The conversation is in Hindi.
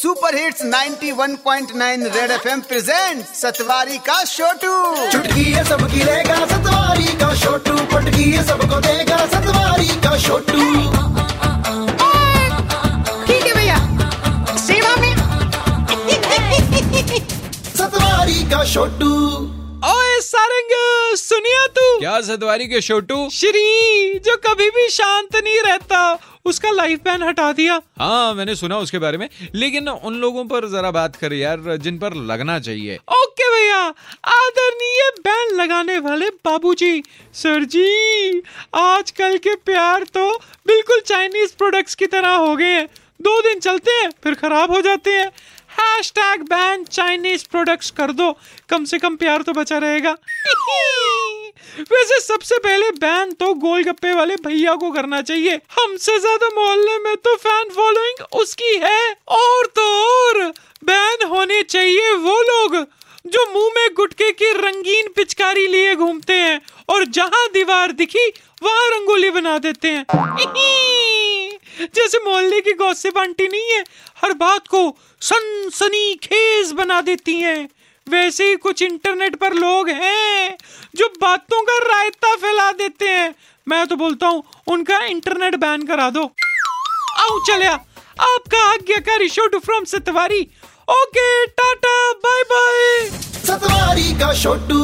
Super hits 91.9 red FM present Satwari का छोटू चुटकी है सबकी रहेगा सतवारी का छोटू पटकी है सबको देगा सतवारी का छोटू ठीक है भैया। सेवा में। सतवारी का छोटू ओए सारंग सुनिया तू? क्या सतवारी के छोटू श्री जो कभी भी शांत नहीं रहता। उसका लाइफ बैन हटा दिया। हाँ मैंने सुना उसके बारे में। लेकिन उन लोगों पर जरा बात कर यार जिन पर लगना चाहिए। ओके भैया आदरणीय बैन लगाने वाले बाबूजी। सर जी आजकल के प्यार तो बिल्कुल चाइनीज़ प्रोडक्ट्स की तरह हो गए हैं। दो दिन चलते हैं फिर खराब हो जाते हैं। Hash tag ban Chinese products कर दो। कम से कम प्यार तो बचा रहेगा। सबसे पहले बैन तो गोलगप्पे वाले भैया को करना चाहिए। हमसे ज़्यादा मोहल्ले में तो फ़ैन फॉलोइंग उसकी है। और तो और, बैन होने चाहिए वो लोग जो मुँह में गुटके की रंगीन पिचकारी लिए घूमते हैं और जहाँ दीवार दिखी, वहाँ रंगोली बना देते हैं। जैसे मोहल्ले की गौसिप आंटी नहीं है, हर बात को सनसनी खेज बना देती हैं। वैसे ही कुछ इंटरनेट पर लोग हैं जो बातों का रायता फैला देते हैं। मैं तो बोलता हूँ, उनका इंटरनेट बैन करा दो। आओ चलिया आपका आज्ञाकारी show from Satwari. Okay, tata bye bye Satwari का छोटू